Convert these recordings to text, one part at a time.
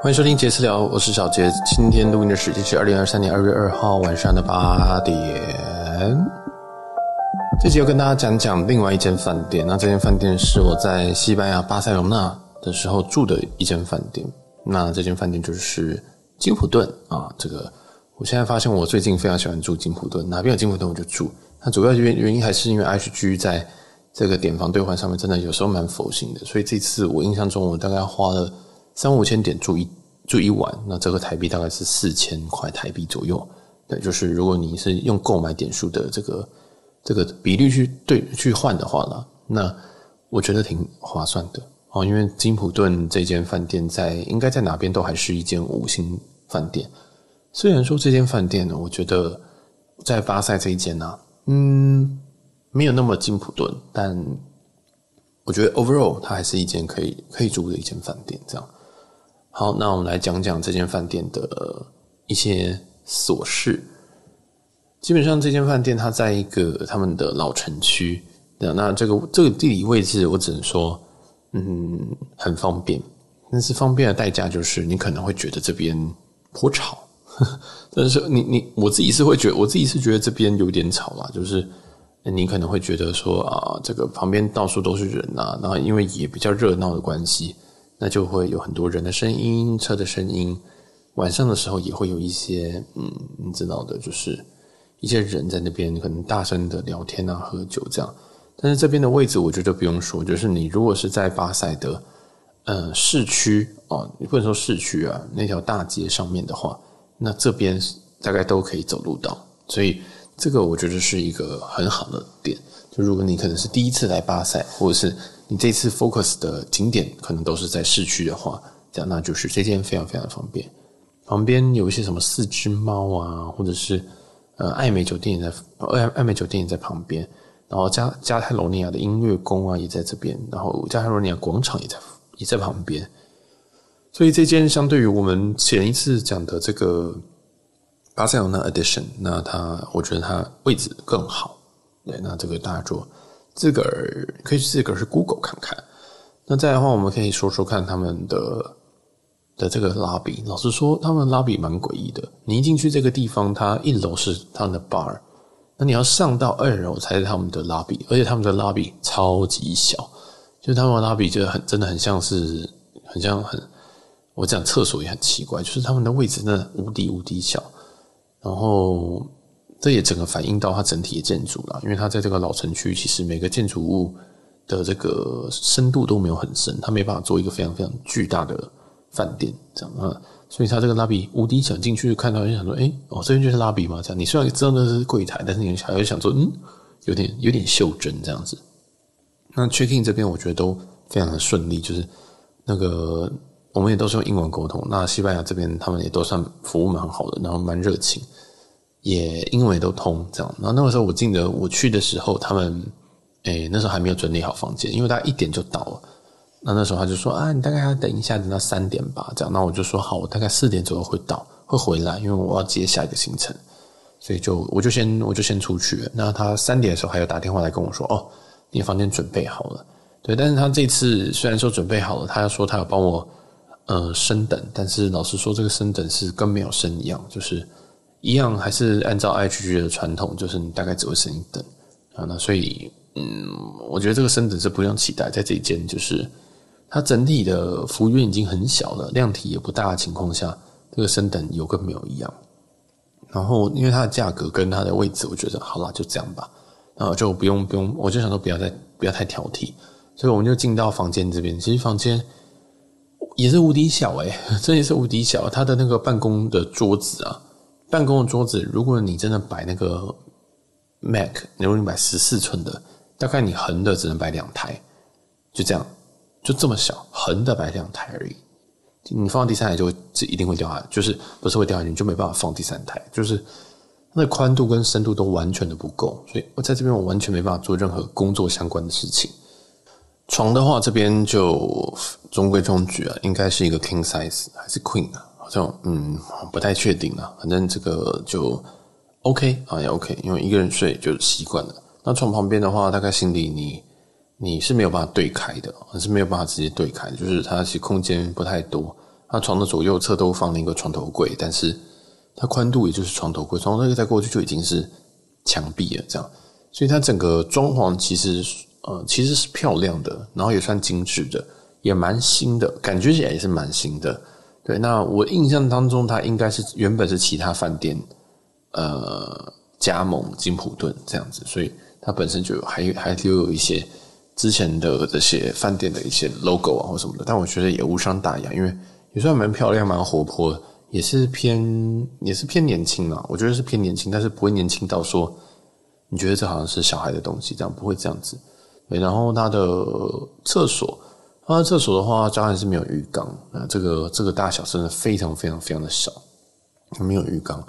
欢迎收听杰私聊，我是小杰。今天录音的时间是二零二三年二月二号晚上的八点。这集要跟大家讲讲另外一间饭店。那这间饭店是我在西班牙巴塞隆纳的时候住的一间饭店。那这间饭店就是金普顿啊。这个我现在发现我最近非常喜欢住金普顿，哪边有金普顿我就住。那主要原原因还是因为 H G 在这个点房兑换上面真的有时候蛮佛心的，所以这次我印象中我大概花了。三五千点住一住一晚，那这个台币大概是四千块台币左右。对，就是如果你是用购买点数的这个这个比率去对去换的话呢，那我觉得挺划算的哦。因为金普顿这间饭店在应该在哪边都还是一间五星饭店。虽然说这间饭店呢，我觉得在巴塞这一间呢、啊，嗯，没有那么金普顿，但我觉得 overall 它还是一间可以可以住的一间饭店，这样。好，那我们来讲讲这间饭店的一些琐事。基本上，这间饭店它在一个他们的老城区，那这个这个地理位置，我只能说，嗯，很方便。但是方便的代价就是，你可能会觉得这边颇吵。但是你你我自己是会觉，我自己是觉得这边有点吵啦，就是你可能会觉得说啊，这个旁边到处都是人啊，然后因为也比较热闹的关系。那就会有很多人的声音、车的声音，晚上的时候也会有一些，嗯，你知道的，就是一些人在那边可能大声的聊天啊、喝酒这样。但是这边的位置，我觉得不用说，就是你如果是在巴塞的，呃，市区哦，你不能说市区啊，那条大街上面的话，那这边大概都可以走路到，所以这个我觉得是一个很好的点。就如果你可能是第一次来巴塞，或者是你这次 focus 的景点可能都是在市区的话，这样那就是这间非常非常的方便。旁边有一些什么四只猫啊，或者是呃艾美酒店也在，艾艾美酒店也在旁边。然后加加泰罗尼亚的音乐宫啊也在这边，然后加泰罗尼亚广场也在也在旁边。所以这间相对于我们前一次讲的这个巴塞罗那 edition，那它我觉得它位置更好。对，那这个大家做。自个儿可以自个儿是 Google 看看，那再的话，我们可以说说看他们的的这个 lobby。老实说，他们的 lobby 蛮诡异的。你一进去这个地方，它一楼是他们的 bar，那你要上到二楼才是他们的 lobby，而且他们的 lobby 超级小，就是他们的 lobby 就很真的很像是很像很，我讲厕所也很奇怪，就是他们的位置真的无敌无敌小，然后。这也整个反映到它整体的建筑了，因为它在这个老城区，其实每个建筑物的这个深度都没有很深，它没办法做一个非常非常巨大的饭店这样啊，所以它这个拉比无敌想，进去看到就想说，哎，哦，这边就是拉比嘛，这样。你虽然知道那是柜台，但是你还会想说，嗯，有点有点袖珍这样子。那 check in 这边我觉得都非常的顺利，就是那个我们也都是用英文沟通。那西班牙这边他们也都算服务蛮好的，然后蛮热情。也英文都通，这样。然后那个时候我记得我去的时候，他们诶那时候还没有整理好房间，因为他一点就到了。那那时候他就说啊，你大概要等一下，等到三点吧，这样。那我就说好，我大概四点左右会到，会回来，因为我要接下一个行程，所以就我就先我就先出去。那他三点的时候还有打电话来跟我说，哦，你房间准备好了。对，但是他这次虽然说准备好了，他要说他要帮我呃升等，但是老实说，这个升等是跟没有升一样，就是。一样还是按照 IHG 的传统，就是你大概只会升一等啊。那所以，嗯，我觉得这个升等是不用期待。在这一间，就是它整体的服务员已经很小了，量体也不大的情况下，这个升等有跟没有一样。然后，因为它的价格跟它的位置，我觉得好了，就这样吧。啊就不用不用，我就想说不要再不要太挑剔。所以我们就进到房间这边，其实房间也是无敌小诶、欸，真的是无敌小。它的那个办公的桌子啊。办公的桌子，如果你真的摆那个 Mac，如果你摆十四寸的，大概你横的只能摆两台，就这样，就这么小，横的摆两台而已。你放到第三台就会，这一定会掉下来，就是不是会掉下去，你就没办法放第三台，就是那宽度跟深度都完全的不够，所以我在这边我完全没办法做任何工作相关的事情。床的话，这边就中规中矩啊，应该是一个 King size 还是 Queen 啊？就嗯，不太确定啊，反正这个就 OK 啊，也 OK，因为一个人睡就习惯了。那床旁边的话，大概行李你你是没有办法对开的，是没有办法直接对开，就是它其实空间不太多，那床的左右侧都放了一个床头柜，但是它宽度也就是床头柜，床头柜再过去就已经是墙壁了，这样，所以它整个装潢其实呃其实是漂亮的，然后也算精致的，也蛮新的，感觉起来也是蛮新的。对，那我印象当中，它应该是原本是其他饭店，呃，加盟金普顿这样子，所以它本身就还还留有一些之前的这些饭店的一些 logo 啊或什么的，但我觉得也无伤大雅，因为也算蛮漂亮、蛮活泼，也是偏也是偏年轻啊，我觉得是偏年轻，但是不会年轻到说你觉得这好像是小孩的东西，这样不会这样子。对，然后它的厕所。它厕所的话，当然是没有浴缸。那这个这个大小真的非常非常非常的小，没有浴缸。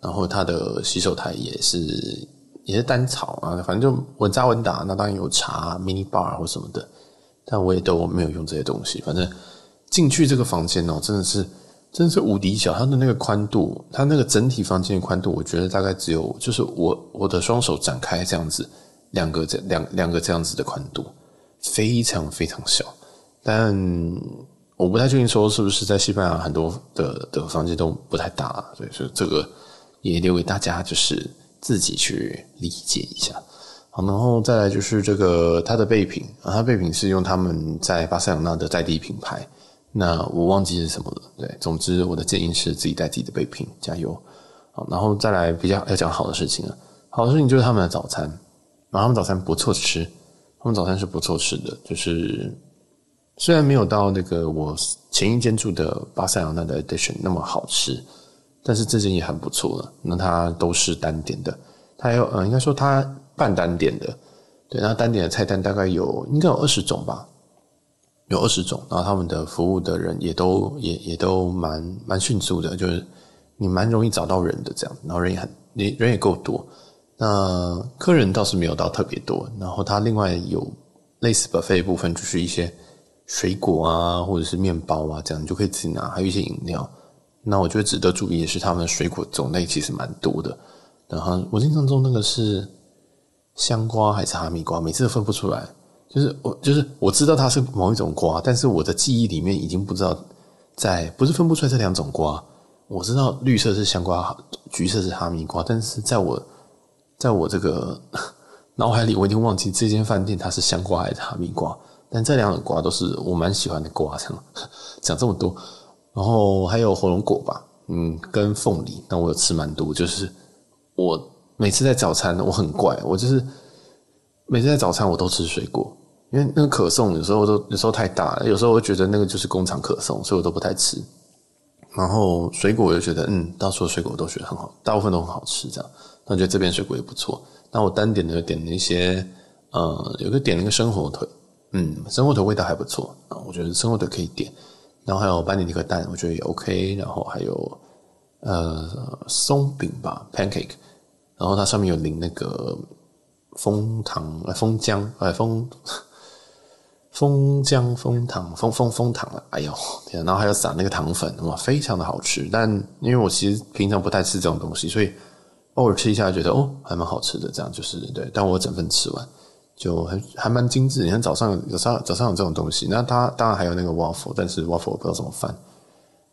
然后它的洗手台也是也是单槽啊，反正就稳扎稳打。那当然有茶、mini bar 或什么的，但我也都没有用这些东西。反正进去这个房间哦，真的是真的是无敌小。它的那个宽度，它那个整体房间的宽度，我觉得大概只有就是我我的双手展开这样子，两个这两两个这样子的宽度，非常非常小。但我不太确定说是不是在西班牙很多的的房间都不太大，所以说这个也留给大家就是自己去理解一下。好，然后再来就是这个它的备品啊，它备品是用他们在巴塞罗那的在地品牌，那我忘记是什么了。对，总之我的建议是自己带自己的备品，加油。好，然后再来比较要讲好的事情了，好的事情就是他们的早餐，然后他们早餐不错吃，他们早餐是不错吃的，就是。虽然没有到那个我前一间住的巴塞罗那的 Edition 那么好吃，但是这间也很不错了。那它都是单点的，它还有呃，应该说它半单点的，对，那单点的菜单大概有应该有二十种吧，有二十种。然后他们的服务的人也都也也都蛮蛮迅速的，就是你蛮容易找到人的这样，然后人也很人人也够多。那客人倒是没有到特别多。然后它另外有类似 buffet 部分，就是一些。水果啊，或者是面包啊，这样你就可以自己拿，还有一些饮料。那我觉得值得注意的是，他们的水果种类其实蛮多的。然后我印象中那个是香瓜还是哈密瓜，每次都分不出来。就是我就是我知道它是某一种瓜，但是我的记忆里面已经不知道在不是分不出来这两种瓜。我知道绿色是香瓜，橘色是哈密瓜，但是在我在我这个 脑海里，我已经忘记这间饭店它是香瓜还是哈密瓜。但这两种瓜都是我蛮喜欢的瓜，这样讲这么多，然后还有火龙果吧，嗯，跟凤梨，那我有吃蛮多。就是我每次在早餐，我很怪，我就是每次在早餐我都吃水果，因为那个可颂有时候都有时候太大了，有时候我觉得那个就是工厂可颂，所以我都不太吃。然后水果我就觉得，嗯，到处的水果我都觉得很好，大部分都很好吃，这样。那觉得这边水果也不错。那我单点的点了一些，呃，有个点了一个生火腿。嗯，生火腿味道还不错啊，我觉得生火腿可以点，然后还有班尼迪克蛋，我觉得也 OK，然后还有呃松饼吧，pancake，然后它上面有淋那个枫糖呃、枫浆、呃枫 枫浆、枫糖、枫枫枫糖了，哎呦天，然后还有撒那个糖粉，哇，非常的好吃。但因为我其实平常不太吃这种东西，所以偶尔吃一下觉得哦还蛮好吃的，这样就是对。但我整份吃完。就很还蛮精致，你看早上有早早上有这种东西，那它当然还有那个 waffle，但是 waffle 我不知道怎么翻，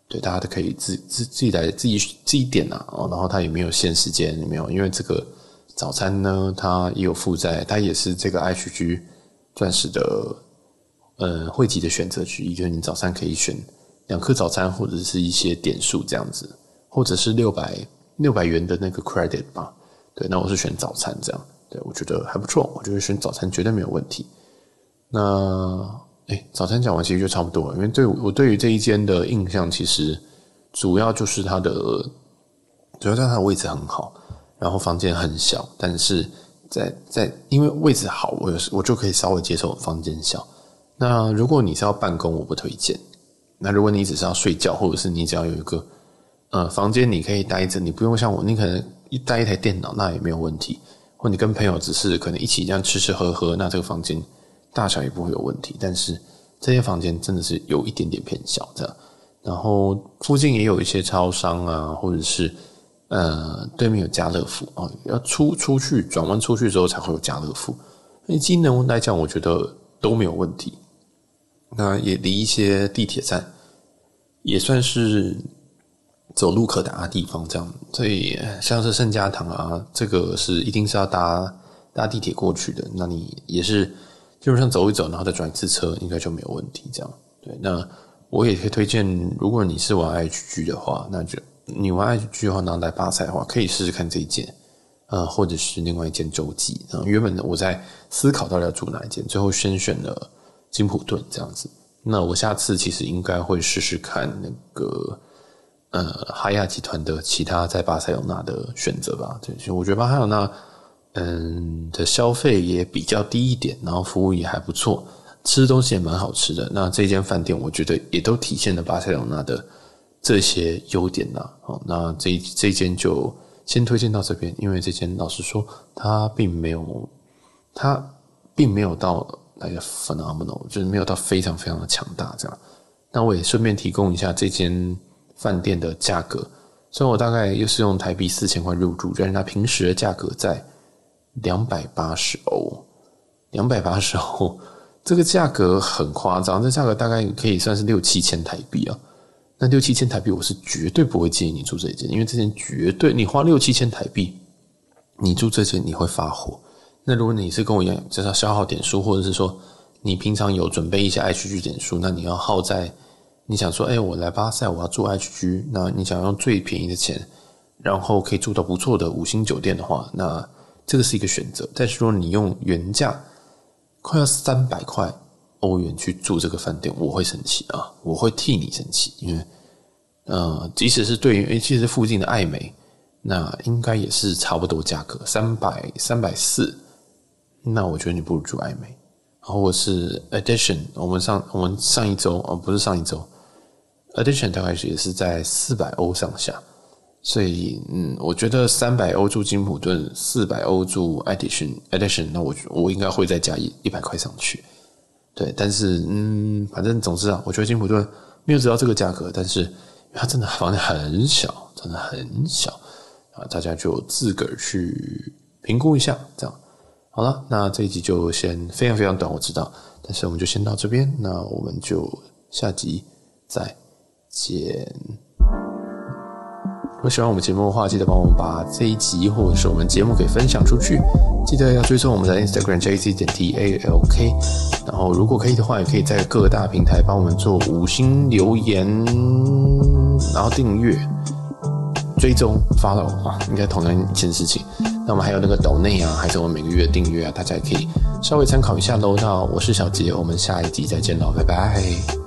对，大家都可以自自自己来自己自己点啊，哦，然后它也没有限时间，也没有，因为这个早餐呢，它也有附在，它也是这个 HG 钻石的呃汇集的选择之一，就是你早餐可以选两颗早餐或者是一些点数这样子，或者是六百六百元的那个 credit 吧，对，那我是选早餐这样。我觉得还不错。我觉得选早餐绝对没有问题。那，哎，早餐讲完其实就差不多了。因为对我对于这一间的印象，其实主要就是它的，主要在它的位置很好，然后房间很小。但是在在因为位置好，我我就可以稍微接受房间小。那如果你是要办公，我不推荐。那如果你只是要睡觉，或者是你只要有一个呃房间，你可以待着，你不用像我，你可能一带一台电脑，那也没有问题。或你跟朋友只是可能一起这样吃吃喝喝，那这个房间大小也不会有问题。但是这些房间真的是有一点点偏小，这样。然后附近也有一些超商啊，或者是呃对面有家乐福啊，要出出去转弯出去之后才会有家乐福。那机能来讲，我觉得都没有问题。那也离一些地铁站也算是走路可达的地方，这样。所以像是圣家堂啊，这个是一定是要搭搭地铁过去的。那你也是基本上走一走，然后再转一次车，应该就没有问题。这样对。那我也可以推荐，如果你是玩 HG 的话，那就你玩 HG 的话，然后来巴塞的话，可以试试看这一件，呃，或者是另外一间洲际。然后原本我在思考到底要住哪一间，最后先选了金普顿这样子。那我下次其实应该会试试看那个呃哈亚集团的其他在巴塞罗那的选择吧。对，其实我觉得巴塞罗那嗯的消费也比较低一点，然后服务也还不错，吃东西也蛮好吃的。那这间饭店我觉得也都体现了巴塞罗那的这些优点呐。好，那这这间就先推荐到这边，因为这间老实说，它并没有，它并没有到。那个 phenomenal 就是没有到非常非常的强大这样，那我也顺便提供一下这间饭店的价格，所以我大概又是用台币四千块入住，但是它平时的价格在两百八十欧，两百八十欧，这个价格很夸张，这价格大概可以算是六七千台币啊。那六七千台币，我是绝对不会建议你住这一间，因为这间绝对你花六七千台币，你住这间你会发火。那如果你是跟我一样，就是要消耗点数，或者是说你平常有准备一些 HG 点数，那你要耗在你想说，哎，我来巴塞，我要住 HG，那你想用最便宜的钱，然后可以住到不错的五星酒店的话，那这个是一个选择。但是说你用原价快要三百块欧元去住这个饭店，我会生气啊，我会替你生气，因为呃，即使是对于其实附近的艾美，那应该也是差不多价格，三百三百四。那我觉得你不如住艾美，然后我是 Edition，我们上我们上一周哦，不是上一周，Edition 大概也是在四百欧上下，所以嗯，我觉得三百欧住金普顿，四百欧住 Edition，Edition，那我我应该会再加一一百块上去，对，但是嗯，反正总之啊，我觉得金普顿没有值到这个价格，但是它真的房间很小，真的很小啊，大家就自个儿去评估一下，这样。好了，那这一集就先非常非常短，我知道，但是我们就先到这边，那我们就下集再见。如果喜欢我们节目的话，记得帮我们把这一集或者是我们节目给分享出去，记得要追踪我们的 Instagram JC 点 T A L K，然后如果可以的话，也可以在各大平台帮我们做五星留言，然后订阅、追踪、follow 啊，应该同样一件事情。那我们还有那个抖内啊，还是我们每个月订阅啊，大家也可以稍微参考一下喽。那我是小杰，我们下一集再见喽，拜拜。